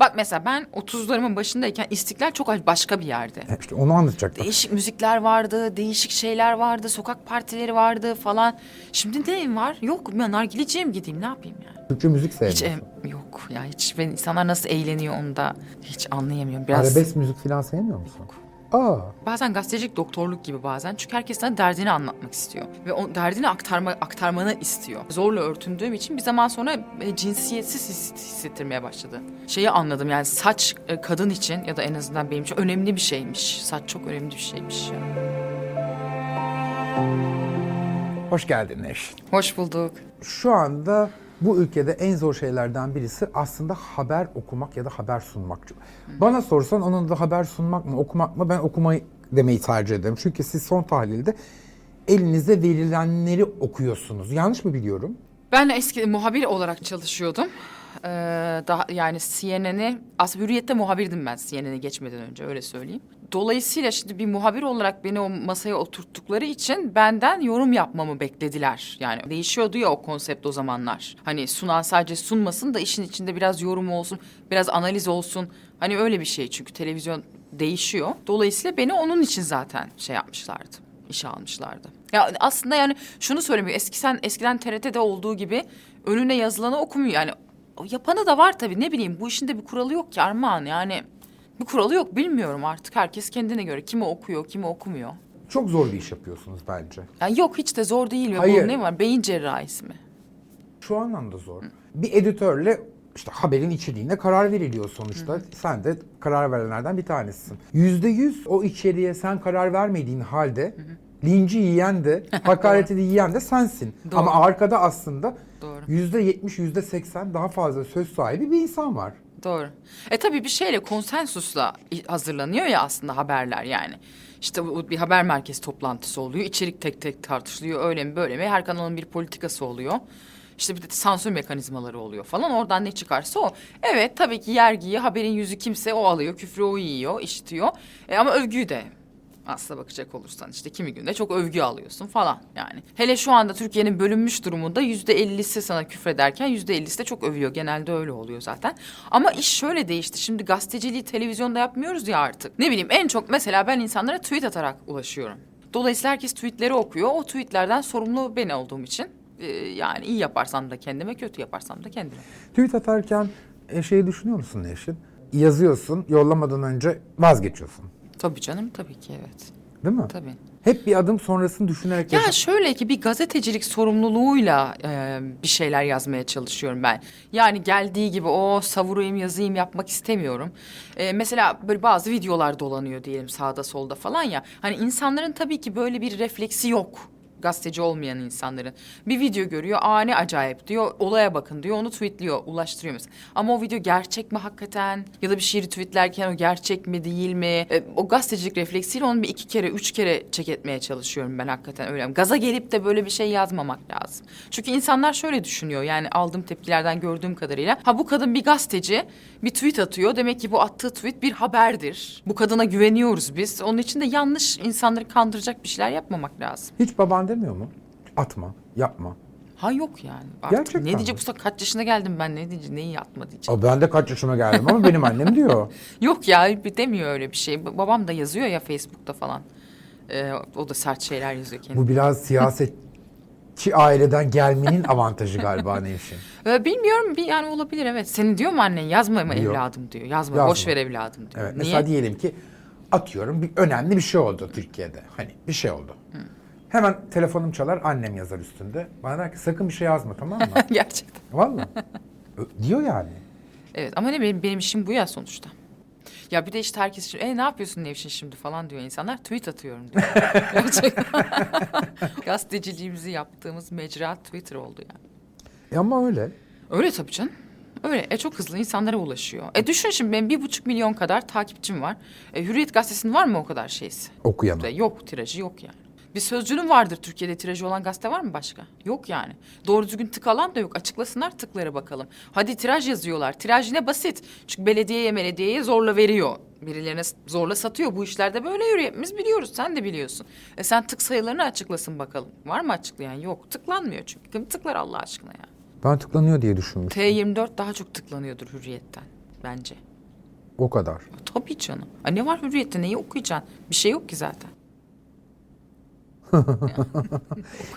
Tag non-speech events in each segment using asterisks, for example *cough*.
Bak mesela ben 30'larımın başındayken İstiklal çok başka bir yerde. E, İşte onu anlatacaktım. Değişik müzikler vardı, değişik şeyler vardı, sokak partileri vardı falan. Şimdi ne var? Yok ben nargileciye mi gideyim ne yapayım yani? Türkçe müzik Hiç sevmiyorsun. em- yok ya hiç ben insanlar nasıl eğleniyor onu da hiç anlayamıyorum. Biraz Arabesk müzik falan sevmiyor musun? Aa, bazen gazetecilik doktorluk gibi bazen. Çünkü herkes sana derdini anlatmak istiyor ve o derdini aktarma aktarmanı istiyor. Zorla örtündüğüm için bir zaman sonra e, cinsiyetsiz his- hissettirmeye başladı. Şeyi anladım yani saç e, kadın için ya da en azından benim için önemli bir şeymiş. Saç çok önemli bir şeymiş. Yani. hoş geldin Neş. Hoş bulduk. Şu anda bu ülkede en zor şeylerden birisi aslında haber okumak ya da haber sunmak. Bana sorsan onun da haber sunmak mı okumak mı ben okumayı demeyi tercih ederim. Çünkü siz son tahlilde elinize verilenleri okuyorsunuz. Yanlış mı biliyorum? Ben eski muhabir olarak çalışıyordum. Ee, daha yani CNN'i aslında Hürriyet'te muhabirdim ben CNN'e geçmeden önce öyle söyleyeyim. Dolayısıyla şimdi bir muhabir olarak beni o masaya oturttukları için benden yorum yapmamı beklediler. Yani değişiyordu ya o konsept o zamanlar. Hani sunan sadece sunmasın da işin içinde biraz yorum olsun, biraz analiz olsun. Hani öyle bir şey çünkü televizyon değişiyor. Dolayısıyla beni onun için zaten şey yapmışlardı işe almışlardı. Ya aslında yani şunu söylemiyor. Eski sen eskiden TRT'de olduğu gibi önüne yazılanı okumuyor. Yani yapanı da var tabii. Ne bileyim bu işin de bir kuralı yok ki Armağan. Yani bir kuralı yok bilmiyorum artık. Herkes kendine göre kimi okuyor, kimi okumuyor. Çok zor bir iş yapıyorsunuz bence. Yani yok hiç de zor değil. Hayır. Bu ne var? Beyin cerrahisi mi? Şu anlamda zor. Bir editörle işte haberin içeriğine karar veriliyor sonuçta. Sen de karar verenlerden bir tanesisin. Yüzde yüz o içeriğe sen karar vermediğin halde linci yiyen de, *laughs* hakareti de yiyen de sensin. Doğru. Ama arkada aslında Doğru. yüzde yetmiş, yüzde seksen daha fazla söz sahibi bir insan var. Doğru. E tabii bir şeyle konsensusla hazırlanıyor ya aslında haberler yani. İşte bu bir haber merkezi toplantısı oluyor. İçerik tek tek tartışılıyor. Öyle mi böyle mi? Her kanalın bir politikası oluyor. İşte bir de sansür mekanizmaları oluyor falan. Oradan ne çıkarsa o. Evet tabii ki yergiyi haberin yüzü kimse o alıyor. Küfrü o yiyor, işitiyor. E, ama övgüyü de aslına bakacak olursan işte kimi günde çok övgü alıyorsun falan yani. Hele şu anda Türkiye'nin bölünmüş durumunda yüzde ellisi sana küfrederken yüzde ellisi de çok övüyor. Genelde öyle oluyor zaten. Ama iş şöyle değişti. Şimdi gazeteciliği televizyonda yapmıyoruz ya artık. Ne bileyim en çok mesela ben insanlara tweet atarak ulaşıyorum. Dolayısıyla herkes tweetleri okuyor. O tweetlerden sorumlu ben olduğum için e, yani iyi yaparsam da kendime, kötü yaparsam da kendime. Tweet atarken e, şeyi düşünüyor musun Neşin? Yazıyorsun, yollamadan önce vazgeçiyorsun. Tabii canım, tabii ki evet. Değil mi? Tabii. Hep bir adım sonrasını düşünerek Ya yaşa- şöyle ki bir gazetecilik sorumluluğuyla e, bir şeyler yazmaya çalışıyorum ben. Yani geldiği gibi o savurayım yazayım yapmak istemiyorum. E, mesela böyle bazı videolar dolanıyor diyelim sağda solda falan ya. Hani insanların tabii ki böyle bir refleksi yok. Gazeteci olmayan insanların. Bir video görüyor, aa ne acayip diyor, olaya bakın diyor, onu tweetliyor, ulaştırıyor mesela. Ama o video gerçek mi hakikaten? Ya da bir şiiri tweetlerken o gerçek mi değil mi? E, o gazetecilik refleksiyle onu bir iki kere, üç kere check etmeye çalışıyorum ben hakikaten öyle. Gaza gelip de böyle bir şey yazmamak lazım. Çünkü insanlar şöyle düşünüyor yani aldığım tepkilerden gördüğüm kadarıyla. Ha bu kadın bir gazeteci, bir tweet atıyor. Demek ki bu attığı tweet bir haberdir. Bu kadına güveniyoruz biz. Onun için de yanlış insanları kandıracak bir şeyler yapmamak lazım. Hiç baban demiyor mu? Atma, yapma. Ha yok yani. Artık Gerçekten ne mi? diyecek bu kaç yaşına geldim ben ne diyeceğim neyi yapma diyeceğim. Aa, ben de kaç yaşıma geldim ama benim annem diyor. *laughs* Yok ya bir demiyor öyle bir şey. Ba- Babam da yazıyor ya Facebook'ta falan. Ee, o da sert şeyler yazıyor kendi. Bu biraz siyasetçi *laughs* aileden gelmenin avantajı galiba Nevşin. Ee, bilmiyorum bir yani olabilir evet. Senin diyor mu annen yazma mı evladım diyor. Yazma, Yazma. boş ver evladım diyor. Evet, Niye? mesela diyelim ki atıyorum bir önemli bir şey oldu Türkiye'de. Hani bir şey oldu. Hemen telefonum çalar annem yazar üstünde. Bana der ki sakın bir şey yazma tamam mı? *laughs* Gerçekten. Vallahi. Ö- Diyor yani. Evet ama ne benim, benim işim bu ya sonuçta. Ya bir de işte herkes şimdi, e ne yapıyorsun Nevşin şimdi falan diyor insanlar. Tweet atıyorum diyor. *laughs* Gerçekten. *laughs* Gazeteciliğimizi yaptığımız mecra Twitter oldu yani. E ama öyle. Öyle tabii canım. Öyle. E çok hızlı insanlara ulaşıyor. E düşün şimdi benim bir buçuk milyon kadar takipçim var. E, Hürriyet gazetesinin var mı o kadar şeysi? Okuyanı. E, Yok tirajı yok yani. Bir sözcünün vardır Türkiye'de tirajı olan gazete var mı başka? Yok yani. Doğru düzgün tık alan da yok. Açıklasınlar tıkları bakalım. Hadi tiraj yazıyorlar. Tiraj yine basit. Çünkü belediyeye belediyeye zorla veriyor. Birilerine zorla satıyor. Bu işlerde böyle yürüyor. Hepimiz biliyoruz. Sen de biliyorsun. E sen tık sayılarını açıklasın bakalım. Var mı açıklayan? Yok. Tıklanmıyor çünkü. Kim tıklar Allah aşkına ya? Ben tıklanıyor diye düşünmüştüm. T24 daha çok tıklanıyordur hürriyetten. bence. O kadar. Tabii canım. Ay ne var hürriyette neyi okuyacaksın? Bir şey yok ki zaten.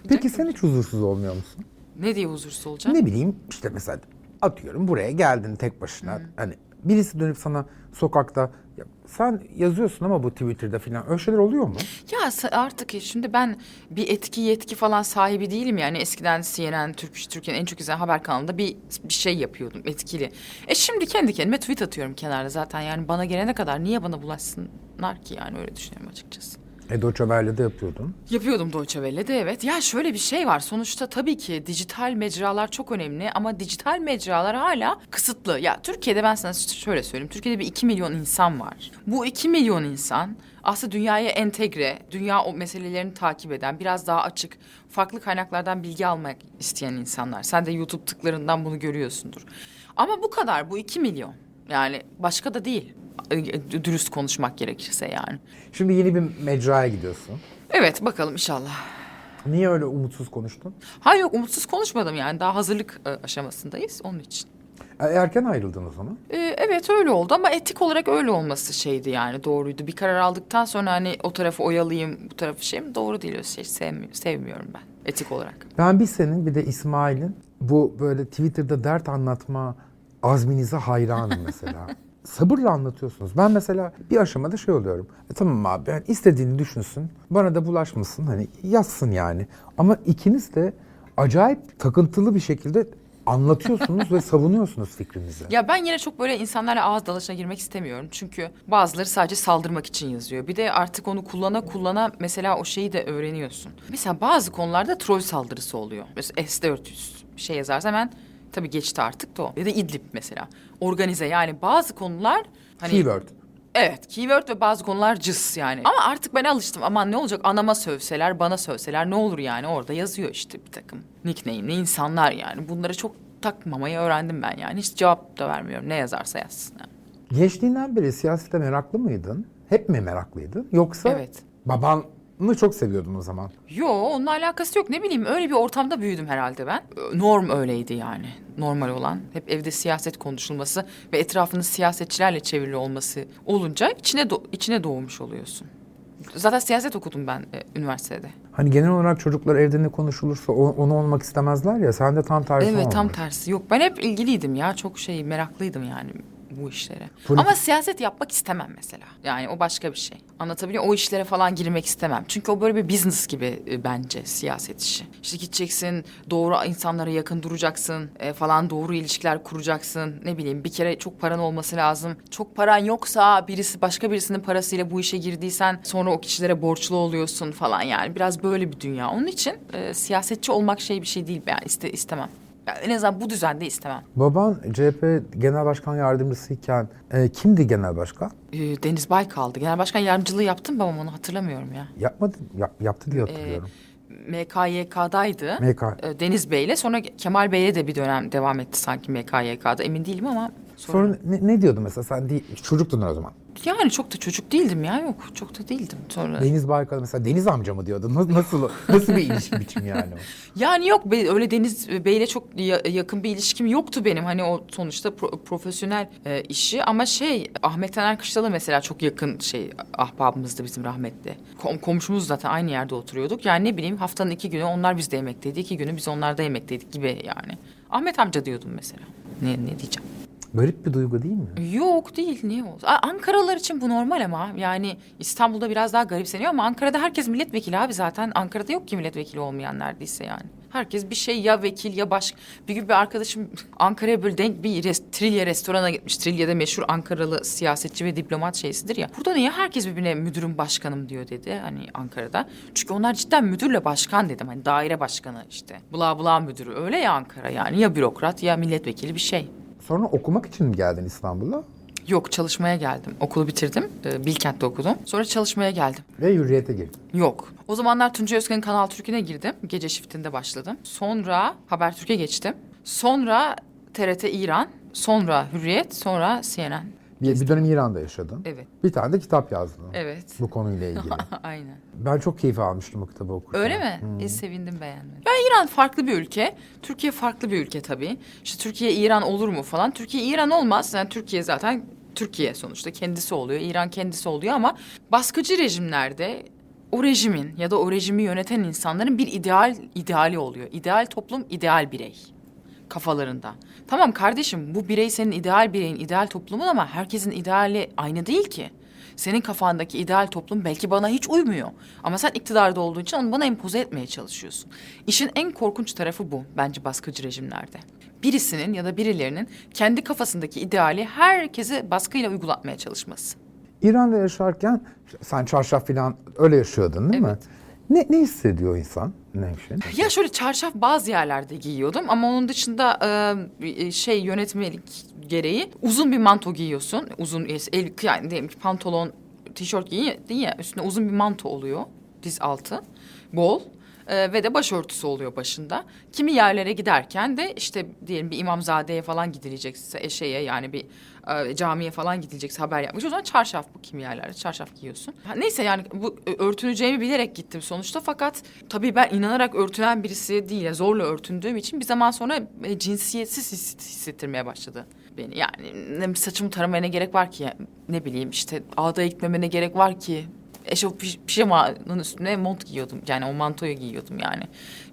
Peki sen hiç huzursuz olmuyor musun? Ne diye huzursuz olacaksın? Ne bileyim işte mesela atıyorum buraya geldin tek başına. Hani birisi dönüp sana sokakta "Ya sen yazıyorsun ama bu Twitter'da falan öyle şeyler oluyor mu? Ya artık şimdi ben bir etki yetki falan sahibi değilim yani eskiden CNN, Türk, Türkiye'nin en çok izlenen haber kanalında bir, bir şey yapıyordum etkili. E şimdi kendi kendime tweet atıyorum kenarda zaten yani bana gelene kadar niye bana bulaşsınlar ki yani öyle düşünüyorum açıkçası. E Deutsche Welle'de yapıyordun. Yapıyordum Deutsche Welle'de evet. Ya şöyle bir şey var. Sonuçta tabii ki dijital mecralar çok önemli ama dijital mecralar hala kısıtlı. Ya Türkiye'de ben sana şöyle söyleyeyim. Türkiye'de bir 2 milyon insan var. Bu 2 milyon insan aslında dünyaya entegre, dünya o meselelerini takip eden, biraz daha açık, farklı kaynaklardan bilgi almak isteyen insanlar. Sen de YouTube tıklarından bunu görüyorsundur. Ama bu kadar, bu 2 milyon. Yani başka da değil. Dürüst konuşmak gerekirse yani. Şimdi yeni bir mecraya gidiyorsun. Evet bakalım inşallah. Niye öyle umutsuz konuştun? Hayır yok umutsuz konuşmadım yani daha hazırlık e, aşamasındayız onun için. E, erken ayrıldın o zaman. E, evet öyle oldu ama etik olarak öyle olması şeydi yani doğruydu. Bir karar aldıktan sonra hani o tarafı oyalayayım bu tarafı şey mi doğru değil öyle şey sevmi- sevmiyorum ben etik olarak. Ben bir senin bir de İsmail'in bu böyle Twitter'da dert anlatma azminize hayranım mesela. Sabırla anlatıyorsunuz. Ben mesela bir aşamada şey oluyorum. E, tamam abi yani istediğini düşünsün. Bana da bulaşmasın. Hani yazsın yani. Ama ikiniz de acayip takıntılı bir şekilde anlatıyorsunuz ve savunuyorsunuz fikrinizi. Ya ben yine çok böyle insanlarla ağız dalaşına girmek istemiyorum. Çünkü bazıları sadece saldırmak için yazıyor. Bir de artık onu kullana kullana mesela o şeyi de öğreniyorsun. Mesela bazı konularda troll saldırısı oluyor. Mesela S-400 bir şey yazarsa hemen tabii geçti artık da o. Ya da İdlib mesela. Organize yani bazı konular hani Keyword. Evet, keyword ve bazı konular cıs yani. Ama artık ben alıştım. Aman ne olacak anama sövseler, bana sövseler ne olur yani. Orada yazıyor işte bir takım nickname'li insanlar yani. Bunları çok takmamayı öğrendim ben yani. Hiç cevap da vermiyorum. Ne yazarsa yazsın yani. Gençliğinden beri siyasete meraklı mıydın? Hep mi meraklıydın? Yoksa Evet. Babanı çok seviyordun o zaman. Yo onunla alakası yok. Ne bileyim öyle bir ortamda büyüdüm herhalde ben. Ö, Norm öyleydi yani. Normal olan. Hep evde siyaset konuşulması ve etrafının siyasetçilerle çevrili olması olunca içine do- içine doğmuş oluyorsun. Zaten siyaset okudum ben e, üniversitede. Hani genel olarak çocuklar evde ne konuşulursa o- onu olmak istemezler ya. Sen de tam tersi Evet tam olmuş. tersi. Yok ben hep ilgiliydim ya. Çok şey meraklıydım yani bu işlere. Politik- Ama siyaset yapmak istemem mesela. Yani o başka bir şey. Anlatabiliyor? O işlere falan girmek istemem. Çünkü o böyle bir business gibi e, bence siyaset işi. İşte gideceksin, doğru insanlara yakın duracaksın e, falan doğru ilişkiler kuracaksın. Ne bileyim bir kere çok paran olması lazım. Çok paran yoksa birisi başka birisinin parasıyla bu işe girdiysen sonra o kişilere borçlu oluyorsun falan yani. Biraz böyle bir dünya. Onun için e, siyasetçi olmak şey bir şey değil. Yani iste, istemem. Yani en azından bu düzende istemem. Baban CHP Genel Başkan Yardımcısıyken e, kimdi genel başkan? Ee, Deniz Baykal'dı. Genel başkan yardımcılığı yaptım babam onu hatırlamıyorum ya. Yapmadı, yap- yaptı Ee, diye hatırlıyorum. MKYK'daydı. MK. Ee, Deniz Bey'le sonra Kemal Bey'e de bir dönem devam etti sanki MKYK'da. Emin değilim ama sonra... Sonra ne, ne diyordu mesela sen değil, çocuktun o zaman. Yani çok da çocuk değildim ya yok. Çok da değildim sonra. Deniz Baykal mesela Deniz amca mı diyordu? Nasıl nasıl, nasıl bir ilişki biçimi yani? *laughs* Yani yok be- öyle Deniz Bey'le çok ya- yakın bir ilişkim yoktu benim. Hani o sonuçta pro- profesyonel e, işi ama şey Ahmet Taner Kışlalı mesela çok yakın şey ahbabımızdı bizim rahmetli. Kom- komşumuz zaten aynı yerde oturuyorduk. Yani ne bileyim haftanın iki günü onlar bizde yemekteydi. iki günü biz onlarda yemekteydik gibi yani. Ahmet amca diyordum mesela. Ne, ne diyeceğim? Garip bir duygu değil mi? Yok değil niye olsun? A- Ankaralılar için bu normal ama yani İstanbul'da biraz daha garipseniyor ama Ankara'da herkes milletvekili abi zaten. Ankara'da yok ki milletvekili olmayan neredeyse yani. Herkes bir şey ya vekil ya baş. Bir gün bir arkadaşım Ankara'ya böyle denk bir res, Trilye restorana gitmiş. Trilye'de meşhur Ankaralı siyasetçi ve diplomat şeysidir ya. Burada niye herkes birbirine müdürüm başkanım diyor dedi hani Ankara'da. Çünkü onlar cidden müdürle başkan dedim. Hani daire başkanı işte. Bula bula müdürü öyle ya Ankara yani. Ya bürokrat ya milletvekili bir şey. Sonra okumak için mi geldin İstanbul'a? Yok çalışmaya geldim. Okulu bitirdim. Ee, Bilkent'te okudum. Sonra çalışmaya geldim. Ve hürriyete girdin. Yok. O zamanlar Tuncay Özkan'ın Kanal Türk'üne girdim. Gece shiftinde başladım. Sonra Habertürk'e geçtim. Sonra TRT İran. Sonra Hürriyet. Sonra CNN. Bir, bir dönem İran'da yaşadın. Evet. Bir tane de kitap yazdın. Evet. Bu konuyla *laughs* ilgili. Aynen. ben çok keyif almıştım bu kitabı okurken. Öyle mi? E, sevindim beğendim. Ya İran farklı bir ülke. Türkiye farklı bir ülke tabii. İşte Türkiye İran olur mu falan. Türkiye İran olmaz. Yani Türkiye zaten Türkiye sonuçta kendisi oluyor. İran kendisi oluyor ama baskıcı rejimlerde o rejimin ya da o rejimi yöneten insanların bir ideal ideali oluyor. İdeal toplum, ideal birey kafalarında. Tamam kardeşim bu birey senin ideal bireyin, ideal toplumun ama herkesin ideali aynı değil ki. Senin kafandaki ideal toplum belki bana hiç uymuyor. Ama sen iktidarda olduğun için onu bana empoze etmeye çalışıyorsun. İşin en korkunç tarafı bu bence baskıcı rejimlerde. Birisinin ya da birilerinin kendi kafasındaki ideali herkese baskıyla uygulatmaya çalışması. İran'da yaşarken sen çarşaf falan öyle yaşıyordun değil mi? Ne, ne hissediyor insan Nevşin? Ya şöyle çarşaf bazı yerlerde giyiyordum ama onun dışında e, şey yönetmelik gereği uzun bir manto giyiyorsun. Uzun el yani diyelim ki pantolon, tişört giyin ya üstüne uzun bir manto oluyor diz altı. Bol. E, ve de başörtüsü oluyor başında. Kimi yerlere giderken de işte diyelim bir imamzadeye falan gidilecekse e, şeye yani bir e, camiye falan gidilecekse haber yapmış. O zaman çarşaf bu kimi yerlerde çarşaf giyiyorsun. Ha, neyse yani bu e, örtüneceğimi bilerek gittim sonuçta fakat tabii ben inanarak örtünen birisi değil. zorla örtündüğüm için bir zaman sonra e, cinsiyetsiz his- hissettirmeye başladı beni. Yani saçımı taramaya ne gerek var ki ne bileyim işte ağdaya gitmeme ne gerek var ki eşof pijamanın üstüne mont giyiyordum. Yani o mantoyu giyiyordum yani.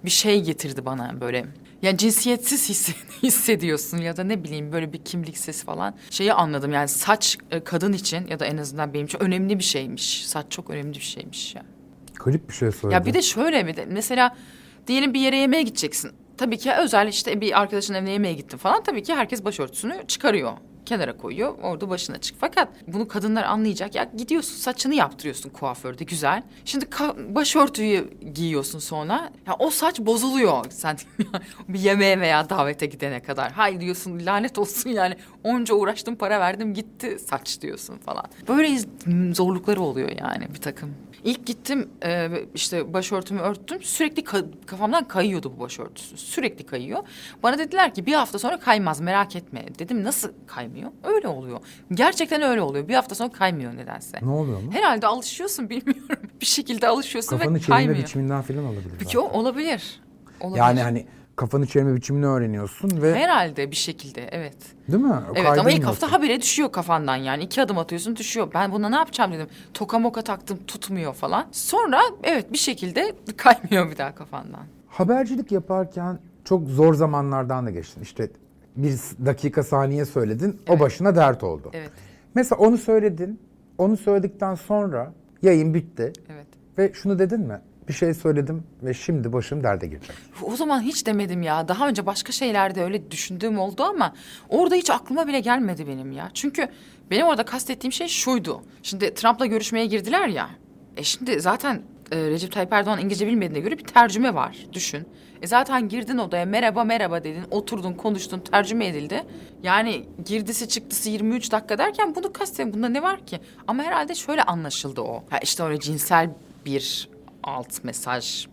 Bir şey getirdi bana böyle. Yani cinsiyetsiz hisse- *laughs* hissediyorsun ya da ne bileyim böyle bir kimlik sesi falan. Şeyi anladım yani saç e, kadın için ya da en azından benim için önemli bir şeymiş. Saç çok önemli bir şeymiş ya. Garip bir şey söyledin. Ya bir de şöyle bir de mesela diyelim bir yere yemeğe gideceksin. Tabii ki özel işte bir arkadaşın evine yemeğe gittin falan. Tabii ki herkes başörtüsünü çıkarıyor. Kenara koyuyor. Orada başına çık. Fakat bunu kadınlar anlayacak. Ya gidiyorsun saçını yaptırıyorsun kuaförde güzel. Şimdi başörtüyü giyiyorsun sonra. Ya o saç bozuluyor sen *laughs* bir yemeğe veya davete gidene kadar. Hay diyorsun lanet olsun yani. Onca uğraştım para verdim gitti saç diyorsun falan. Böyle zorlukları oluyor yani bir takım. İlk gittim e, işte başörtümü örttüm. Sürekli ka- kafamdan kayıyordu bu başörtüsü. Sürekli kayıyor. Bana dediler ki bir hafta sonra kaymaz merak etme. Dedim nasıl kaymıyor? Öyle oluyor. Gerçekten öyle oluyor. Bir hafta sonra kaymıyor nedense. Ne oluyor mu? Herhalde alışıyorsun bilmiyorum. *laughs* Bir şekilde alışıyorsun Kafanı ve kaymıyor. biçiminden falan olabilir. Peki o olabilir. olabilir. Yani hani kafanı çevirme biçimini öğreniyorsun ve Herhalde bir şekilde evet. değil mi? O Evet ama ilk hafta habire düşüyor kafandan yani. iki adım atıyorsun düşüyor. Ben buna ne yapacağım dedim. Toka moka taktım tutmuyor falan. Sonra evet bir şekilde *laughs* kaymıyor bir daha kafandan. Habercilik yaparken çok zor zamanlardan da geçtin. İşte bir dakika saniye söyledin, o Evet. başına dert oldu. Evet Mesela onu söyledin, onu söyledikten sonra yayın bitti evet. ve şunu dedin mi? Bir şey söyledim ve şimdi başım derde girecek. O zaman hiç demedim ya. Daha önce başka şeylerde öyle düşündüğüm oldu ama orada hiç aklıma bile gelmedi benim ya. Çünkü benim orada kastettiğim şey şuydu. Şimdi Trump'la görüşmeye girdiler ya. E şimdi zaten e, Recep Tayyip Erdoğan İngilizce bilmediğine göre bir tercüme var. Düşün. E zaten girdin odaya merhaba merhaba dedin. Oturdun konuştun tercüme edildi. Yani girdisi çıktısı 23 dakika derken bunu kastettim. Bunda ne var ki? Ama herhalde şöyle anlaşıldı o. Ha işte öyle cinsel bir alt mesaj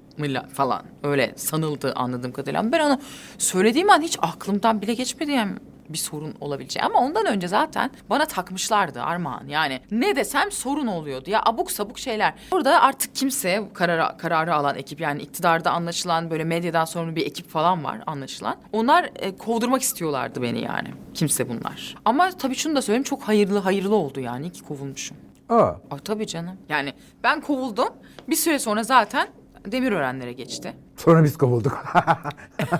falan öyle sanıldı anladığım kadarıyla. Ben onu söylediğim an hiç aklımdan bile geçmedi yani bir sorun olabileceği. Ama ondan önce zaten bana takmışlardı Armağan. Yani ne desem sorun oluyordu ya abuk sabuk şeyler. Burada artık kimse karara, kararı alan ekip yani iktidarda anlaşılan böyle medyadan sorumlu bir ekip falan var anlaşılan. Onlar e, kovdurmak istiyorlardı beni yani. Kimse bunlar. Ama tabii şunu da söyleyeyim çok hayırlı hayırlı oldu yani ki kovulmuşum. Aa, Ay tabii canım. Yani ben kovuldum. Bir süre sonra zaten Demirörenlere geçti. sonra biz kovulduk. *laughs*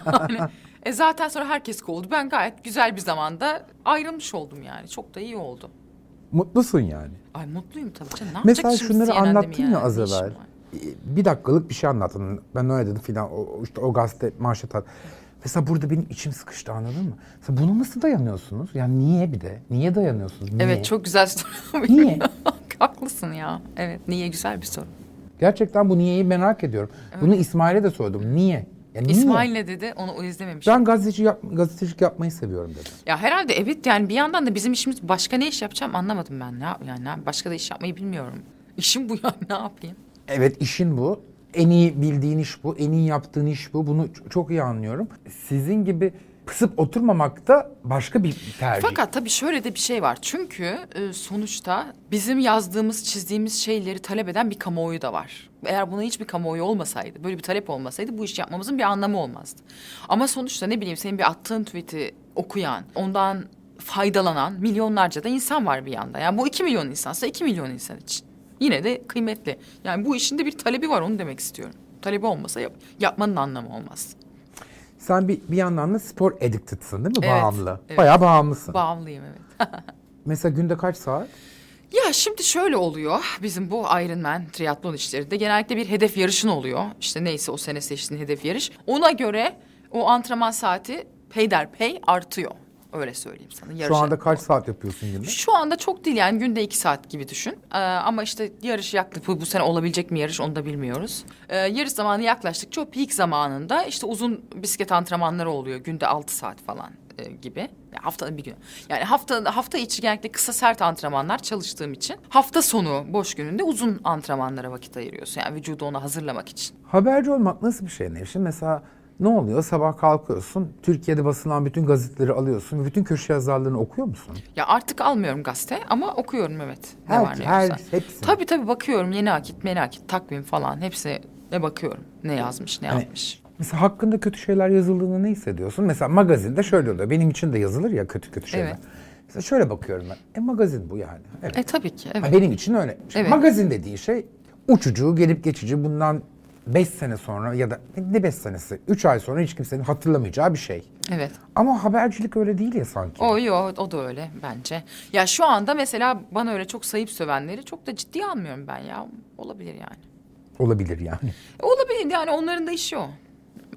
Hani, e zaten sonra herkes kovuldu. Ben gayet güzel bir zamanda ayrılmış oldum yani. Çok da iyi oldu. Mutlusun yani. Ay mutluyum tabii canım. Ne Mesela yapacak şunları mi anlattın ya yani? az Ne işim evvel. var? Bir dakikalık bir şey anlattın. Ben öyle dedim filan. O, işte o gazete manşet at. Mesela burada benim içim sıkıştı anladın mı? Mesela buna nasıl dayanıyorsunuz? Yani niye bir de? Niye dayanıyorsunuz? Niye? Evet çok güzel soru. *laughs* Niye? *laughs* Haklısın ya. Evet niye güzel bir soru. Gerçekten bu niyeyi merak ediyorum. Bunu İsmail'e de sordum. Niye? Ya niye? İsmail ne dedi onu o izlememiş. Ben gazeteci yap, gazetecilik yapmayı seviyorum dedi. Ya herhalde evet yani bir yandan da bizim işimiz başka ne iş yapacağım anlamadım ben. Ne yap yani başka da iş yapmayı bilmiyorum. İşim bu ya *laughs* ne yapayım? Evet işin bu. En iyi bildiğin iş bu. En iyi yaptığın iş bu. Bunu çok iyi anlıyorum. Sizin gibi pısıp oturmamak da başka bir tercih. Fakat tabii şöyle de bir şey var. Çünkü e, sonuçta bizim yazdığımız, çizdiğimiz şeyleri talep eden bir kamuoyu da var. Eğer buna hiçbir kamuoyu olmasaydı, böyle bir talep olmasaydı bu iş yapmamızın bir anlamı olmazdı. Ama sonuçta ne bileyim senin bir attığın tweet'i okuyan, ondan faydalanan milyonlarca da insan var bir yanda. Yani bu iki milyon insansa iki milyon insan için. Yine de kıymetli. Yani bu işin de bir talebi var onu demek istiyorum. Talebi olmasa yap- yapmanın anlamı olmaz. Sen bir, bir yandan da spor addicted'sın değil mi? Evet, Bağımlı. evet. Bayağı bağımlısın. Bağımlıyım evet. *laughs* Mesela günde kaç saat? Ya şimdi şöyle oluyor. Bizim bu Ironman triatlon işlerinde genellikle bir hedef yarışın oluyor. İşte neyse o sene seçtiğin hedef yarış. Ona göre o antrenman saati peyderpey artıyor. Öyle söyleyeyim sana. Şu yarışa. anda kaç saat yapıyorsun günde? Şu anda çok değil yani günde iki saat gibi düşün. Ee, ama işte yarış yaklaşık bu, bu sene olabilecek mi yarış onu da bilmiyoruz. Ee, yarış zamanı yaklaştıkça o peak zamanında işte uzun bisiklet antrenmanları oluyor. Günde altı saat falan e, gibi. Ya haftanın bir günü. Yani hafta hafta içi genellikle kısa sert antrenmanlar çalıştığım için hafta sonu boş gününde uzun antrenmanlara vakit ayırıyorsun. Yani vücudu ona hazırlamak için. Haberci olmak nasıl bir şey Nevşin? Mesela ne oluyor? Sabah kalkıyorsun, Türkiye'de basılan bütün gazeteleri alıyorsun, bütün köşe yazarlarını okuyor musun? Ya artık almıyorum gazete ama okuyorum evet. Ne Her- var ne her- yoksa. hepsini. Tabii tabii bakıyorum yeni akit, menakit, takvim falan hepsi ne bakıyorum. Ne yazmış, ne Hani- yapmış. Mesela hakkında kötü şeyler yazıldığında ne hissediyorsun? Mesela magazinde şöyle oluyor. Benim için de yazılır ya kötü kötü şeyler. Evet. Mesela şöyle bakıyorum ben. E magazin bu yani. Evet. E tabii ki evet. Ha, benim için öyle. Şimdi Evet. Magazin dediği şey uçucu, gelip geçici. Bundan beş sene sonra ya da ne beş senesi? Üç ay sonra hiç kimsenin hatırlamayacağı bir şey. Evet. Ama habercilik öyle değil ya sanki. O yo o da öyle bence. Ya şu anda mesela bana öyle çok sayıp sövenleri çok da ciddiye almıyorum ben ya. Olabilir yani. Olabilir yani. E, olabilir yani onların da işi o.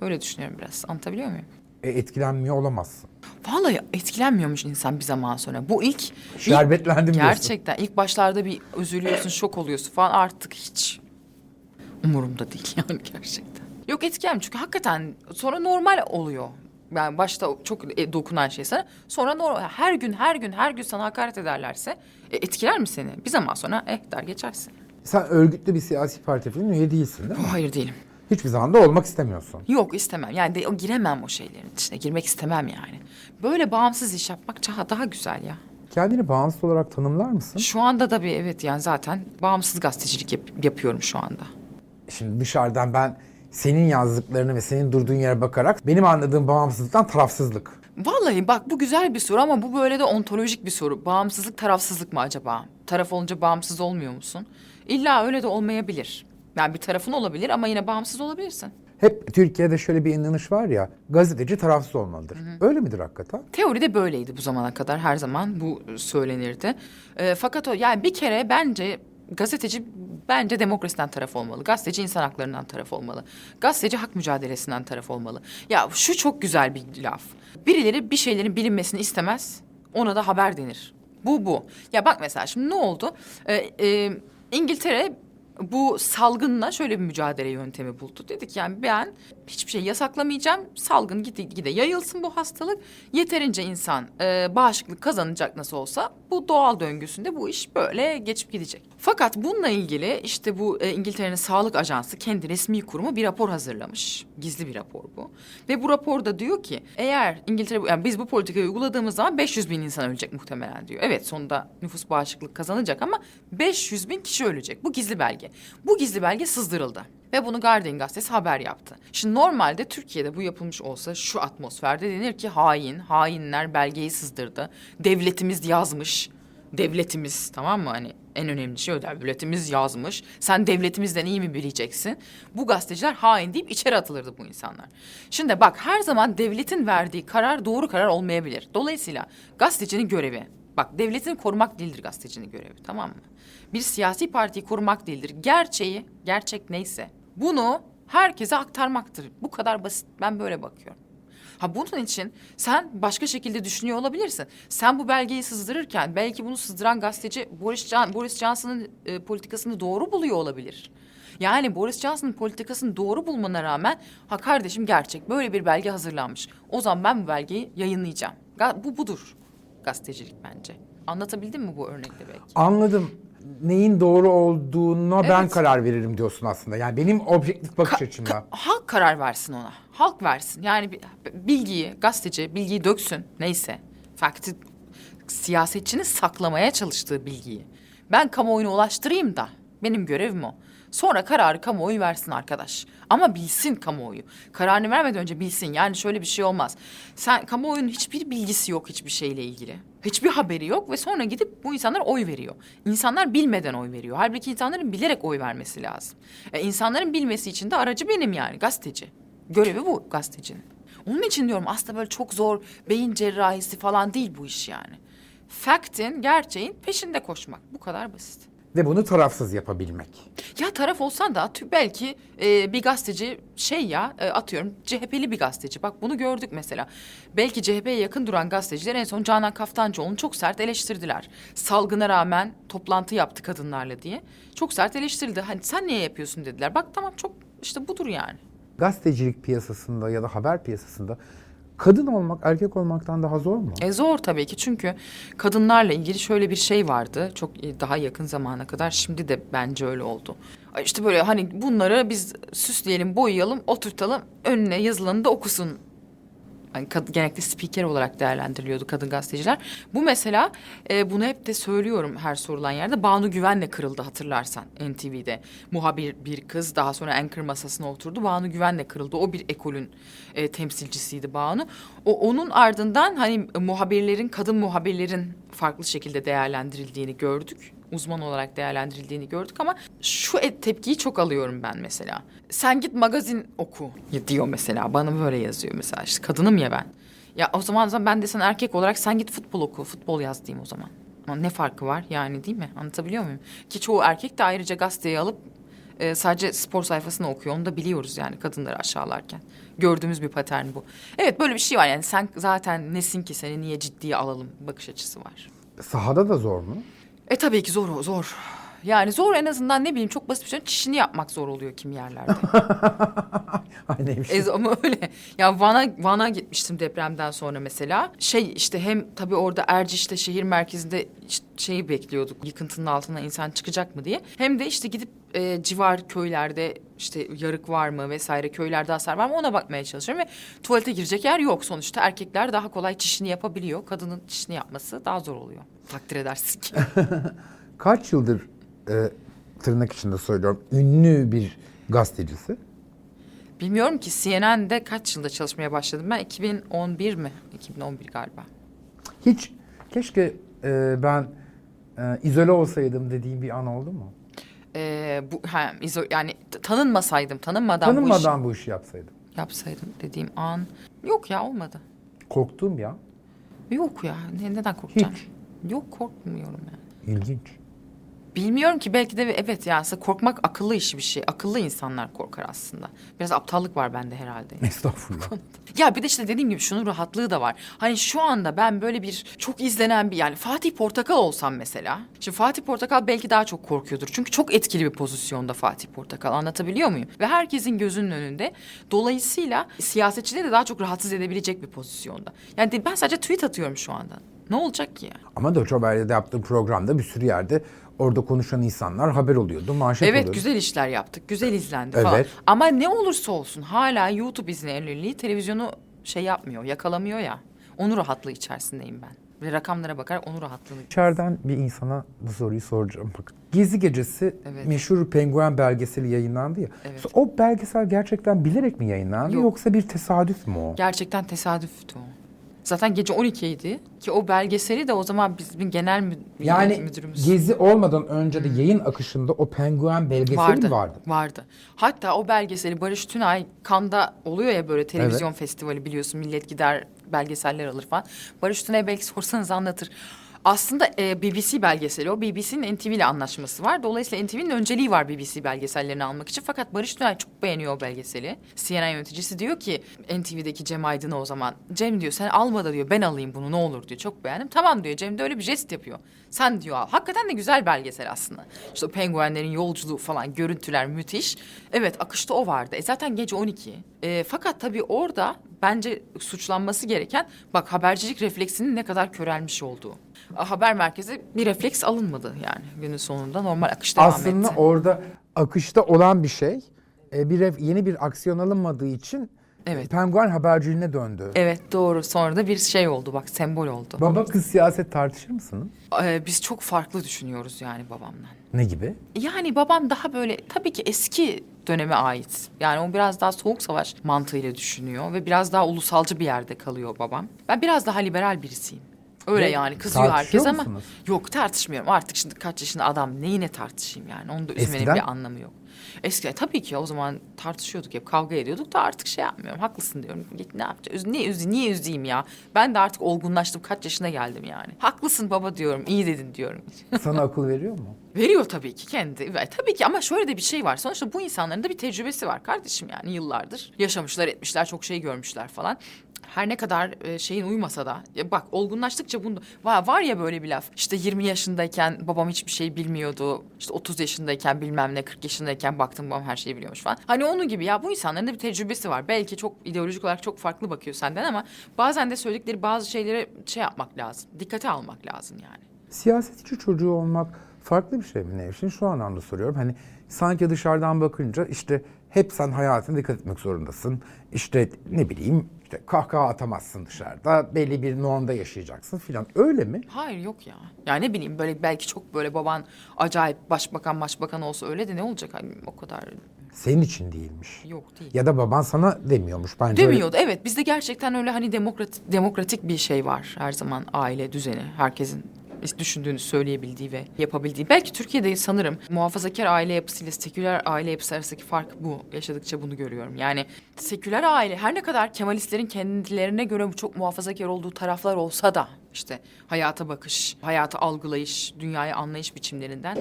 Öyle düşünüyorum biraz. Anlatabiliyor muyum? E, etkilenmiyor olamazsın. Vallahi etkilenmiyormuş insan bir zaman sonra. Bu ilk... ilk- Şerbetlendim diyorsun. Gerçekten ilk başlarda bir üzülüyorsun, şok oluyorsun falan artık hiç umurumda değil *laughs* yani gerçekten. Yok etkilenmiyor çünkü hakikaten sonra normal oluyor. Yani başta çok e, dokunan şey sana sonra normal, her gün her gün her gün sana hakaret ederlerse e, etkiler mi seni? Bir zaman sonra eh der geçersin. Sen örgütlü bir siyasi parti falan üye değilsin değil mi? Hayır değilim. Hiçbir zaman da olmak istemiyorsun. Yok istemem. Yani de, o giremem o şeylerin içine. Girmek istemem yani. Böyle bağımsız iş yapmak daha, daha güzel ya. Kendini bağımsız olarak tanımlar mısın? Şu anda da bir evet yani zaten bağımsız gazetecilik yap- yapıyorum şu anda. Şimdi dışarıdan ben senin yazdıklarını ve senin durduğun yere bakarak benim anladığım bağımsızlıktan tarafsızlık. Vallahi bak bu güzel bir soru ama bu böyle de ontolojik bir soru. Bağımsızlık tarafsızlık mı acaba? Taraf olunca bağımsız olmuyor musun? İlla öyle de olmayabilir. Yani bir tarafın olabilir ama yine bağımsız olabilirsin. Hep Türkiye'de şöyle bir inanış var ya, gazeteci tarafsız olmalıdır. Öyle midir hakikaten? Teoride böyleydi bu zamana kadar her zaman bu söylenirdi. Ee, fakat o yani bir kere bence gazeteci bence demokrasiden taraf olmalı. Gazeteci insan haklarından taraf olmalı. Gazeteci hak mücadelesinden taraf olmalı. Ya şu çok güzel bir laf. Birileri bir şeylerin bilinmesini istemez. Ona da haber denir. Bu bu. Ya bak mesela şimdi ne oldu? Ee, e, İngiltere bu salgınla şöyle bir mücadele yöntemi buldu. Dedik yani ben hiçbir şey yasaklamayacağım. Salgın gide, gide yayılsın bu hastalık. Yeterince insan e, bağışıklık kazanacak nasıl olsa bu doğal döngüsünde bu iş böyle geçip gidecek. Fakat bununla ilgili işte bu e, İngiltere'nin Sağlık Ajansı kendi resmi kurumu bir rapor hazırlamış. Gizli bir rapor bu. Ve bu raporda diyor ki eğer İngiltere yani biz bu politikayı uyguladığımız zaman 500 bin insan ölecek muhtemelen diyor. Evet sonunda nüfus bağışıklık kazanacak ama 500 bin kişi ölecek. Bu gizli belge. Bu gizli belge sızdırıldı. Ve bunu Guardian gazetesi haber yaptı. Şimdi normalde Türkiye'de bu yapılmış olsa şu atmosferde denir ki hain, hainler belgeyi sızdırdı. Devletimiz yazmış. Devletimiz tamam mı hani en önemli şey o devletimiz yazmış. Sen devletimizden iyi mi bileceksin? Bu gazeteciler hain deyip içeri atılırdı bu insanlar. Şimdi bak her zaman devletin verdiği karar doğru karar olmayabilir. Dolayısıyla gazetecinin görevi Bak devletini korumak değildir gazetecinin görevi tamam mı? Bir siyasi partiyi korumak değildir. Gerçeği, gerçek neyse bunu herkese aktarmaktır. Bu kadar basit. Ben böyle bakıyorum. Ha bunun için sen başka şekilde düşünüyor olabilirsin. Sen bu belgeyi sızdırırken belki bunu sızdıran gazeteci Boris, Can, Boris Johnson'ın e, politikasını doğru buluyor olabilir. Yani Boris Johnson'ın politikasını doğru bulmana rağmen ha kardeşim gerçek böyle bir belge hazırlanmış. O zaman ben bu belgeyi yayınlayacağım. Ga- bu budur gazetecilik bence. Anlatabildim mi bu örnekle belki? Anladım. Neyin doğru olduğuna ben Evet. karar veririm diyorsun aslında. Yani benim objektif bakış Ka- açımda. ka- halk karar versin ona. Halk versin. Yani bi- bilgiyi, gazeteci bilgiyi döksün. Neyse. Fakti siyasetçinin saklamaya çalıştığı bilgiyi. Ben kamuoyuna ulaştırayım da. Benim görevim o. Sonra kararı kamuoyu versin arkadaş. Ama bilsin kamuoyu. Kararını vermeden önce bilsin. Yani şöyle bir şey olmaz. Sen kamuoyunun hiçbir bilgisi yok hiçbir şeyle ilgili. Hiçbir haberi yok ve sonra gidip bu insanlar oy veriyor. İnsanlar bilmeden oy veriyor. Halbuki insanların bilerek oy vermesi lazım. E, insanların bilmesi için de aracı benim yani gazeteci. Görevi bu gazetecinin. Onun için diyorum aslında böyle çok zor beyin cerrahisi falan değil bu iş yani. Fact'in, gerçeğin peşinde koşmak. Bu kadar basit. Ve bunu tarafsız yapabilmek. Ya taraf olsan da tü- belki e, bir gazeteci şey ya e, atıyorum CHP'li bir gazeteci. Bak bunu gördük mesela. Belki CHP'ye yakın duran gazeteciler en son Canan Kaftancıoğlu'nu çok sert eleştirdiler. Salgına rağmen toplantı yaptı kadınlarla diye. Çok sert eleştirildi. Hani sen niye yapıyorsun dediler. Bak tamam çok işte budur yani. Gazetecilik piyasasında ya da haber piyasasında kadın olmak erkek olmaktan daha zor mu? E zor tabii ki çünkü kadınlarla ilgili şöyle bir şey vardı. Çok e, daha yakın zamana kadar şimdi de bence öyle oldu. İşte böyle hani bunları biz süsleyelim, boyayalım, oturtalım, önüne yazılanı da okusun. Hani genellikle spiker olarak değerlendiriliyordu kadın gazeteciler. Bu mesela e, bunu hep de söylüyorum her sorulan yerde. Banu Güven'le kırıldı hatırlarsan NTV'de. Muhabir bir kız daha sonra anchor masasına oturdu. Banu Güven'le kırıldı. O bir ekolün e, temsilcisiydi Banu. O onun ardından hani muhabirlerin, kadın muhabirlerin farklı şekilde değerlendirildiğini gördük. Uzman olarak değerlendirildiğini gördük ama şu et- tepkiyi çok alıyorum ben mesela. Sen git magazin oku diyor mesela. Bana böyle yazıyor mesela. İşte kadınım ya ben. Ya o zaman, o zaman ben de sen erkek olarak sen git futbol oku. Futbol yaz diyeyim o zaman. Ama ne farkı var yani değil mi? Anlatabiliyor muyum? Ki çoğu erkek de ayrıca gazeteyi alıp e, sadece spor sayfasını okuyor. Onu da biliyoruz yani kadınları aşağılarken. Gördüğümüz bir patern bu. Evet böyle bir şey var yani sen zaten nesin ki seni niye ciddiye alalım bakış açısı var. Sahada da zor mu? E tabii ki zor zor. Yani zor en azından ne bileyim çok basit bir şey. Çişini yapmak zor oluyor kim yerlerde. *laughs* Neymiş? e, ama öyle. Ya Van'a Van'a gitmiştim depremden sonra mesela. Şey işte hem tabii orada Erciş'te şehir merkezinde işte şeyi bekliyorduk. Yıkıntının altına insan çıkacak mı diye. Hem de işte gidip e, civar köylerde işte yarık var mı vesaire köylerde hasar var mı ona bakmaya çalışıyorum ve tuvalete girecek yer yok sonuçta. Erkekler daha kolay çişini yapabiliyor. Kadının çişini yapması daha zor oluyor. Takdir edersin ki. *laughs* Kaç yıldır e, tırnak içinde söylüyorum ünlü bir gazetecisi? Bilmiyorum ki CNN'de kaç yılda çalışmaya başladım ben? 2011 mi? 2011 galiba. Hiç keşke e, ben e, izole olsaydım dediğim bir an oldu mu? Ee, bu ha, izo, yani tanınmasaydım, tanınmadan, bu Tanınmadan bu işi yapsaydım. yapsaydım dediğim an yok ya olmadı. Korktuğum ya. Yok ya ne, neden korkacağım? Yok korkmuyorum yani. İlginç. Bilmiyorum ki belki de evet ya aslında korkmak akıllı işi bir şey. Akıllı insanlar korkar aslında. Biraz aptallık var bende herhalde. *laughs* Estağfurullah. Ya bir de işte dediğim gibi şunun rahatlığı da var. Hani şu anda ben böyle bir çok izlenen bir yani Fatih Portakal olsam mesela. Şimdi Fatih Portakal belki daha çok korkuyordur. Çünkü çok etkili bir pozisyonda Fatih Portakal anlatabiliyor muyum? Ve herkesin gözünün önünde. Dolayısıyla siyasetçileri de daha çok rahatsız edebilecek bir pozisyonda. Yani ben sadece tweet atıyorum şu anda. Ne olacak ki yani? Ama Deutsche Welle'de yaptığım programda bir sürü yerde orada konuşan insanlar haber oluyordu, manşet Evet oluyordu. güzel işler yaptık. Güzel izlendi falan. Evet. Ama ne olursa olsun hala YouTube izlenirliği televizyonu şey yapmıyor, yakalamıyor ya. Onu rahatlığı içerisindeyim ben. Ve rakamlara bakarak onu rahatlığını... İçeriden bir insana bu soruyu soracağım. Bak. Gezi Gecesi Evet. meşhur penguen belgeseli yayınlandı ya. Evet. O belgesel gerçekten bilerek mi yayınlandı Yok. yoksa bir tesadüf mü o? Gerçekten tesadüftü o. Zaten gece 12'ydi ki o belgeseli de o zaman bizim genel mü- Yani müdürümüz... gezi olmadan önce de yayın akışında o penguen belgeseli vardı, vardı? Vardı. Hatta o belgeseli Barış Tünay Kanda oluyor ya böyle televizyon festivali biliyorsun millet gider belgeseller alır falan. Barış Tünay belki sorsanız anlatır. Aslında e, BBC belgeseli o. BBC'nin NTV ile anlaşması var. Dolayısıyla NTV'nin önceliği var BBC belgesellerini almak için. Fakat Barış Tünay çok beğeniyor o belgeseli. CNN yöneticisi diyor ki NTV'deki Cem Aydın'a o zaman. Cem diyor sen alma da diyor ben alayım bunu ne olur diyor. Çok beğendim. Tamam diyor Cem de öyle bir jest yapıyor. Sen diyor al. Hakikaten de güzel belgesel aslında. İşte o penguenlerin yolculuğu falan görüntüler müthiş. Evet akışta o vardı. E zaten gece 12. E, fakat tabii orada bence suçlanması gereken bak habercilik refleksinin ne kadar körelmiş olduğu. Haber merkezi bir refleks alınmadı yani günün sonunda normal akış devam Aslında etti. orada akışta olan bir şey e, bir ref- yeni bir aksiyon alınmadığı için Evet. penguen haberciliğine döndü. Evet doğru sonra da bir şey oldu bak sembol oldu. Baba kız siyaset tartışır mısınız? Ee, biz çok farklı düşünüyoruz yani babamla. Ne gibi? Yani babam daha böyle tabii ki eski döneme ait. Yani o biraz daha soğuk savaş mantığıyla düşünüyor ve biraz daha ulusalcı bir yerde kalıyor babam. Ben biraz daha liberal birisiyim. Öyle Ve yani kızıyor herkes ama musunuz? yok tartışmıyorum. Artık şimdi kaç yaşında adam neyine tartışayım yani onu da üzmenin Eskiden? bir anlamı yok. Eskiden tabii ki o zaman tartışıyorduk hep kavga ediyorduk da artık şey yapmıyorum. Haklısın diyorum. Ne yapacağız? Niye, üz niye üzeyim ya? Ben de artık olgunlaştım. Kaç yaşına geldim yani. Haklısın baba diyorum. iyi dedin diyorum. *laughs* Sana akıl veriyor mu? Veriyor tabii ki kendi. Ve Tabii ki ama şöyle de bir şey var. Sonuçta bu insanların da bir tecrübesi var kardeşim yani yıllardır. Yaşamışlar etmişler çok şey görmüşler falan. Her ne kadar e, şeyin uymasa da ya bak olgunlaştıkça bunu var, var ya böyle bir laf. İşte 20 yaşındayken babam hiçbir şey bilmiyordu. İşte 30 yaşındayken bilmem ne 40 yaşındayken baktım babam her şeyi biliyormuş falan. Hani onun gibi ya bu insanların da bir tecrübesi var. Belki çok ideolojik olarak çok farklı bakıyor senden ama bazen de söyledikleri bazı şeyleri şey yapmak lazım. Dikkate almak lazım yani. Siyasetçi çocuğu olmak farklı bir şey mi Nevşin? Şu anlamda soruyorum. Hani sanki dışarıdan bakınca işte hep sen hayatına dikkat etmek zorundasın. İşte ne bileyim işte kahkaha atamazsın dışarıda. Belli bir normda yaşayacaksın filan. Öyle mi? Hayır yok ya. Yani ne bileyim böyle belki çok böyle baban acayip başbakan başbakan olsa öyle de ne olacak hani o kadar Senin için değilmiş. yok değil. Ya da baban sana demiyormuş bence. öyle- Demiyordu evet bizde gerçekten öyle hani demokratik, demokratik bir şey var her zaman aile düzeni herkesin düşündüğünü söyleyebildiği ve yapabildiği. Belki Türkiye'de sanırım muhafazakar aile yapısıyla seküler aile yapısı arasındaki fark bu. Yaşadıkça bunu görüyorum. Yani seküler aile her ne kadar Kemalistlerin kendilerine göre çok muhafazakar olduğu taraflar olsa da işte hayata bakış, hayatı algılayış, dünyayı anlayış biçimlerinden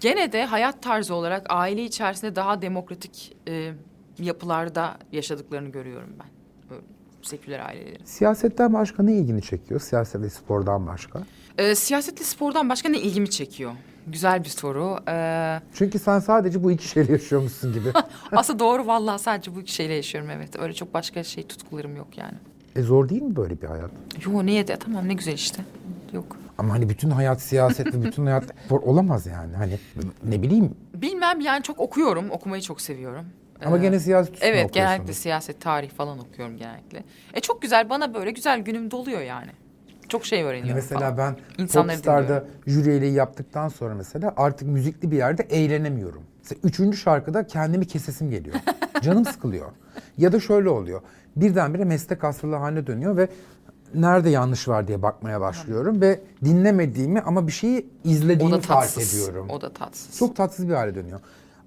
gene de hayat tarzı olarak aile içerisinde daha demokratik e, yapılarda yaşadıklarını görüyorum ben. Böyle seküler ailelerin. Siyasetten başka ne ilgini çekiyor? Siyaset ve spordan başka? Ee, siyasetle spordan başka ne ilgimi çekiyor? Güzel bir soru. Ee, Çünkü sen sadece bu iki şeyle yaşıyormuşsun gibi. *laughs* aslında doğru vallahi sadece bu iki şeyle yaşıyorum evet. Öyle çok başka şey tutkularım yok yani. e zor değil mi böyle bir hayat? Yo niye de tamam ne güzel işte. Yok. Ama hani bütün hayat siyaset ve bütün hayat spor olamaz yani. Hani ne bileyim Bilmem yani çok okuyorum. Okumayı çok seviyorum. Ama Ee, gene siyaset üstüne Evet genellikle siyaset, tarih falan okuyorum genellikle. E çok güzel bana böyle güzel günüm doluyor yani. Çok şey Hani öğreniyorum mesela falan. ben İnsanları Popstar'da jüriyle yaptıktan sonra mesela artık müzikli bir yerde eğlenemiyorum. Mesela üçüncü şarkıda kendimi kesesim geliyor. *laughs* Canım sıkılıyor. Ya da şöyle oluyor. Birdenbire meslek hastalığı haline dönüyor ve nerede yanlış var diye bakmaya başlıyorum ve dinlemediğimi ama bir şeyi O izlediğimi da fark tatsız. ediyorum. O da tatsız. Çok tatsız bir hale dönüyor.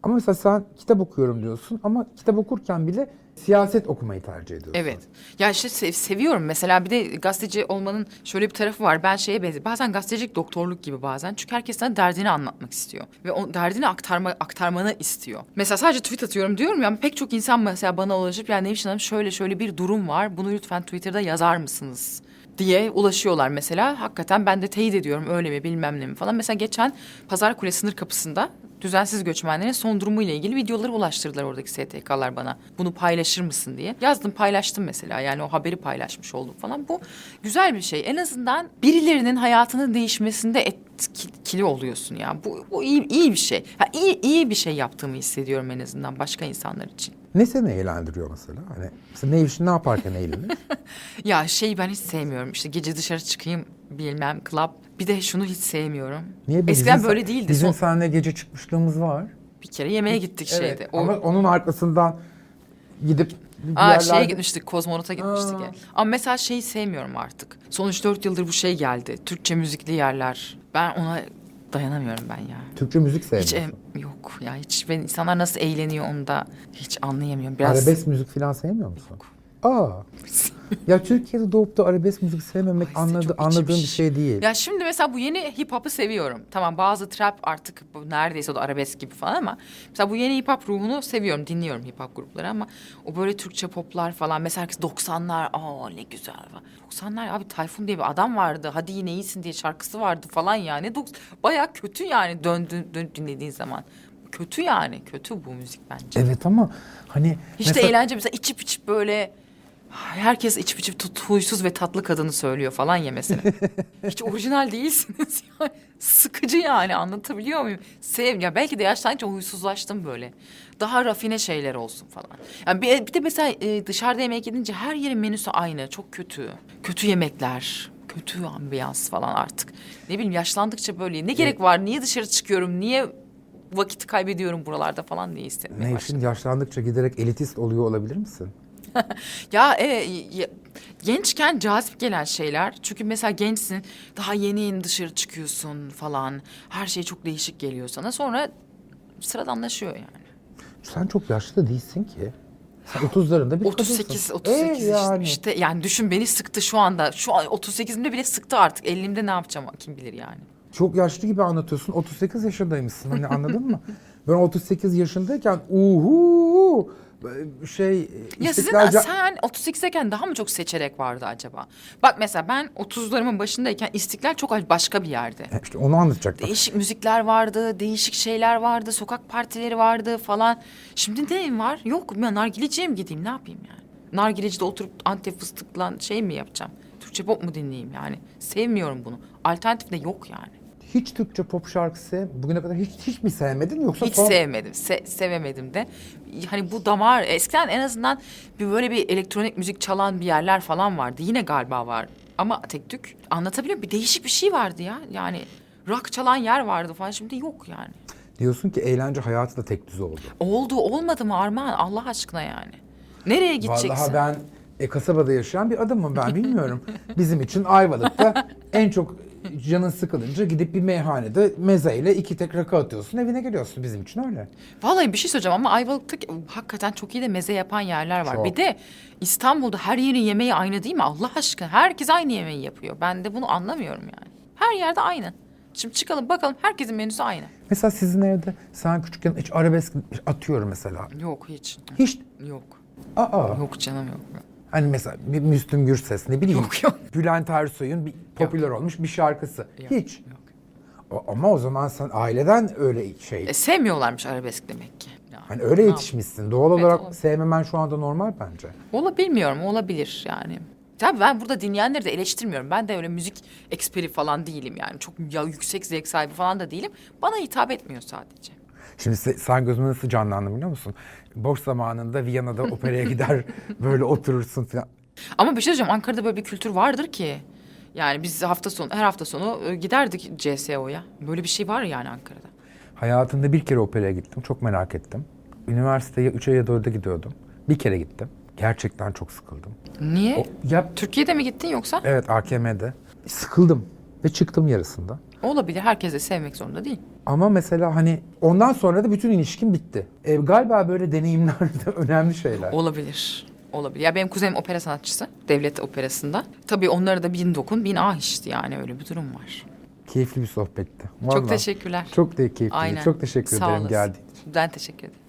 Ama mesela sen kitap okuyorum diyorsun ama kitap okurken bile siyaset okumayı tercih ediyorsun. Evet. Ya işte sev- seviyorum. Mesela bir de gazeteci olmanın şöyle bir tarafı var. Ben şeye benziyorum. Bazen gazetecilik doktorluk gibi bazen. Çünkü herkes sana derdini anlatmak istiyor. Ve o derdini aktarma, aktarmanı istiyor. Mesela sadece tweet atıyorum diyorum ya pek çok insan mesela bana ulaşıp ya Nevşin Hanım şöyle şöyle bir durum var. Bunu lütfen Twitter'da yazar mısınız? Diye ulaşıyorlar mesela. Hakikaten ben de teyit ediyorum öyle mi bilmem ne mi falan. Mesela geçen Pazar Kule sınır kapısında düzensiz göçmenlerin son durumu ile ilgili videoları ulaştırdılar oradaki STK'lar bana. Bunu paylaşır mısın diye. Yazdım paylaştım mesela yani o haberi paylaşmış oldum falan. Bu güzel bir şey. En azından birilerinin hayatının değişmesinde etkili oluyorsun ya. Bu, bu iyi, iyi bir şey. Ha, iyi, iyi bir şey yaptığımı hissediyorum en azından başka insanlar için. Ne seni eğlendiriyor mesela? Hani mesela ne işin ne yaparken eğlenir? *laughs* Ya şey ben hiç sevmiyorum. İşte gece dışarı çıkayım bilmem club. Bir de şunu hiç sevmiyorum. Niye? Eskiden Bizim- böyle değildi. Bizim Son, seninle gece çıkmışlığımız var. bir kere yemeğe gittik şeyde. O, Ama onun arkasından gidip bir Aa, yerlerde- şeye gitmiştik, Kozmonot'a gitmiştik Aa. ya. Ama mesela şeyi sevmiyorum artık. Son 3-4 yıldır bu şey geldi. Türkçe müzikli yerler. Ben ona dayanamıyorum ben ya. Türkçe müzik Hiç sevmiyorsun. em- yok ya hiç ben insanlar nasıl eğleniyor onu da hiç anlayamıyorum. Biraz Arabesk müzik falan sevmiyor musun? Aa. *laughs* ya Türkiye'de doğup da arabesk müzik sevmemek Ay, anladı, anladığım bir şey değil. Ya şimdi mesela bu yeni hip hop'u seviyorum. Tamam bazı trap artık bu neredeyse o da arabesk gibi falan ama mesela bu yeni hip hop ruhunu seviyorum. Dinliyorum hip hop grupları ama o böyle Türkçe poplar falan mesela herkes 90'lar aa ne güzel falan. 90'lar abi Tayfun diye bir adam vardı. Hadi yine iyisin diye şarkısı vardı falan yani. Bayağı kötü yani döndün dön, dinlediğin zaman. Kötü yani. Kötü bu müzik bence. Evet ama hani Hiç de mesela- eğlence mesela içip içip böyle Herkes içip içip tut, huysuz ve tatlı kadını söylüyor falan ya mesela. *laughs* Hiç orijinal değilsiniz *laughs* yani. Sıkıcı yani anlatabiliyor muyum? Sev ya belki de yaşlanınca huysuzlaştım böyle. Daha rafine şeyler olsun falan. Yani bir, bir de mesela e, dışarıda yemek gidince her yerin menüsü aynı. Çok kötü. Kötü yemekler. Kötü ambiyans falan artık. Ne bileyim yaşlandıkça böyle ne gerek var? Niye dışarı çıkıyorum? Niye vakit kaybediyorum buralarda falan diye hissetmeye Ne başladım. yaşlandıkça giderek elitist oluyor olabilir misin? *laughs* Ya e, ya- gençken cazip gelen şeyler. Çünkü mesela gençsin, daha yeni yeni dışarı çıkıyorsun falan. Her şey çok değişik geliyor sana. Sonra sıradanlaşıyor yani. Sen çok yaşlı da değilsin ki. Sen 30'larında bir 38, kadınsın. 38 Ee, işte, yani. işte yani düşün beni sıktı şu anda. Şu an 38'imde bile sıktı artık. 50'imde ne yapacağım kim bilir yani. Çok yaşlı gibi anlatıyorsun. 38 yaşındaymışsın. Hani anladın mı? Ben 38 yaşındayken uhu şey Ya sizin İstiklal Ca- sen 38'deyken daha mı çok seçerek vardı acaba? Bak mesela ben 30'larımın başındayken İstiklal çok başka bir yerde. İşte onu anlatacaktım. Değişik müzikler vardı, değişik şeyler vardı, sokak partileri vardı falan. Şimdi ne var? Yok. Ya nargileciye mi gideyim, ne yapayım yani? Nargilecide oturup antep fıstıkla şey mi yapacağım? Türkçe pop mu dinleyeyim yani? Sevmiyorum bunu. Alternatif de yok yani. Hiç Türkçe pop şarkısı bugüne kadar hiç hiç mi sevmedin yoksa Hiç son- sevmedim, se- sevemedim de. Hani bu damar, eskiden en azından bir böyle bir elektronik müzik çalan bir yerler falan vardı. Yine galiba var ama tek tük. Anlatabiliyor? Bir değişik bir şey vardı ya. Yani rock çalan yer vardı falan şimdi yok yani. Diyorsun ki eğlence hayatı da tek düz oldu. Oldu olmadı mı Armağan Allah aşkına yani. Nereye gideceksin? Vallahi ben e, kasabada yaşayan bir adamım ben bilmiyorum. *laughs* Bizim için Ayvalık'ta en çok canın sıkılınca gidip bir meyhanede mezeyle iki tek rakı atıyorsun evine geliyorsun. Bizim için öyle. Vallahi bir şey söyleyeceğim ama Ayvalık'ta hakikaten çok iyi de meze yapan yerler var. Çok. Bir de İstanbul'da her yerin yemeği aynı değil mi? Allah aşkına herkes aynı yemeği yapıyor. Ben de bunu anlamıyorum yani. Her yerde aynı. Şimdi çıkalım bakalım herkesin menüsü aynı. Mesela sizin evde sen küçükken hiç arabesk atıyorum mesela. Yok hiç. Hiç Yok. aa Yok canım yok. hani mesela bir Müslüm Gürses ne bileyim. Yok, yok. Bülent Ersoy'un bir popüler olmuş bir şarkısı. Yok, Hiç. Yok. O- ama o zaman sen aileden öyle şey. E, sevmiyorlarmış arabesk demek ki. Yani Hani öyle yetişmişsin. Doğal Evet, olarak olabilir. sevmemen şu anda normal bence. Ola bilmiyorum olabilir yani. Tabii ben burada dinleyenleri de eleştirmiyorum. Ben de öyle müzik eksperi falan değilim yani. Çok ya yüksek zevk sahibi falan da değilim. Bana hitap etmiyor sadece. Şimdi se- sen gözüme nasıl canlandın biliyor musun? Boş zamanında Viyana'da operaya gider *laughs* böyle oturursun falan. Ama bir şey söyleyeceğim Ankara'da böyle bir kültür vardır ki. Yani biz hafta sonu her hafta sonu e, giderdik CSO'ya. Böyle bir şey var yani Ankara'da. Hayatımda bir kere operaya gittim. Çok merak ettim. Üniversiteye 3'e ya 4'e gidiyordum. Bir kere gittim. Gerçekten çok sıkıldım. Niye? O, ya Türkiye'de mi gittin yoksa? evet AKM'de. Sıkıldım ve çıktım yarısında. Olabilir. Herkes de sevmek zorunda değil. Ama mesela hani ondan sonra da bütün ilişkim bitti. E, galiba böyle deneyimler de *laughs* önemli şeyler. Olabilir. Olabilir. Ya benim kuzenim opera sanatçısı. Devlet operasında. Tabii onlara da bin dokun bin ah işte yani öyle bir durum var. Keyifli bir sohbetti. Çok Vallahi. teşekkürler. Çok da keyifli. Aynen. Çok teşekkür Sağ ederim olasın. geldiğin için. Ben teşekkür ederim.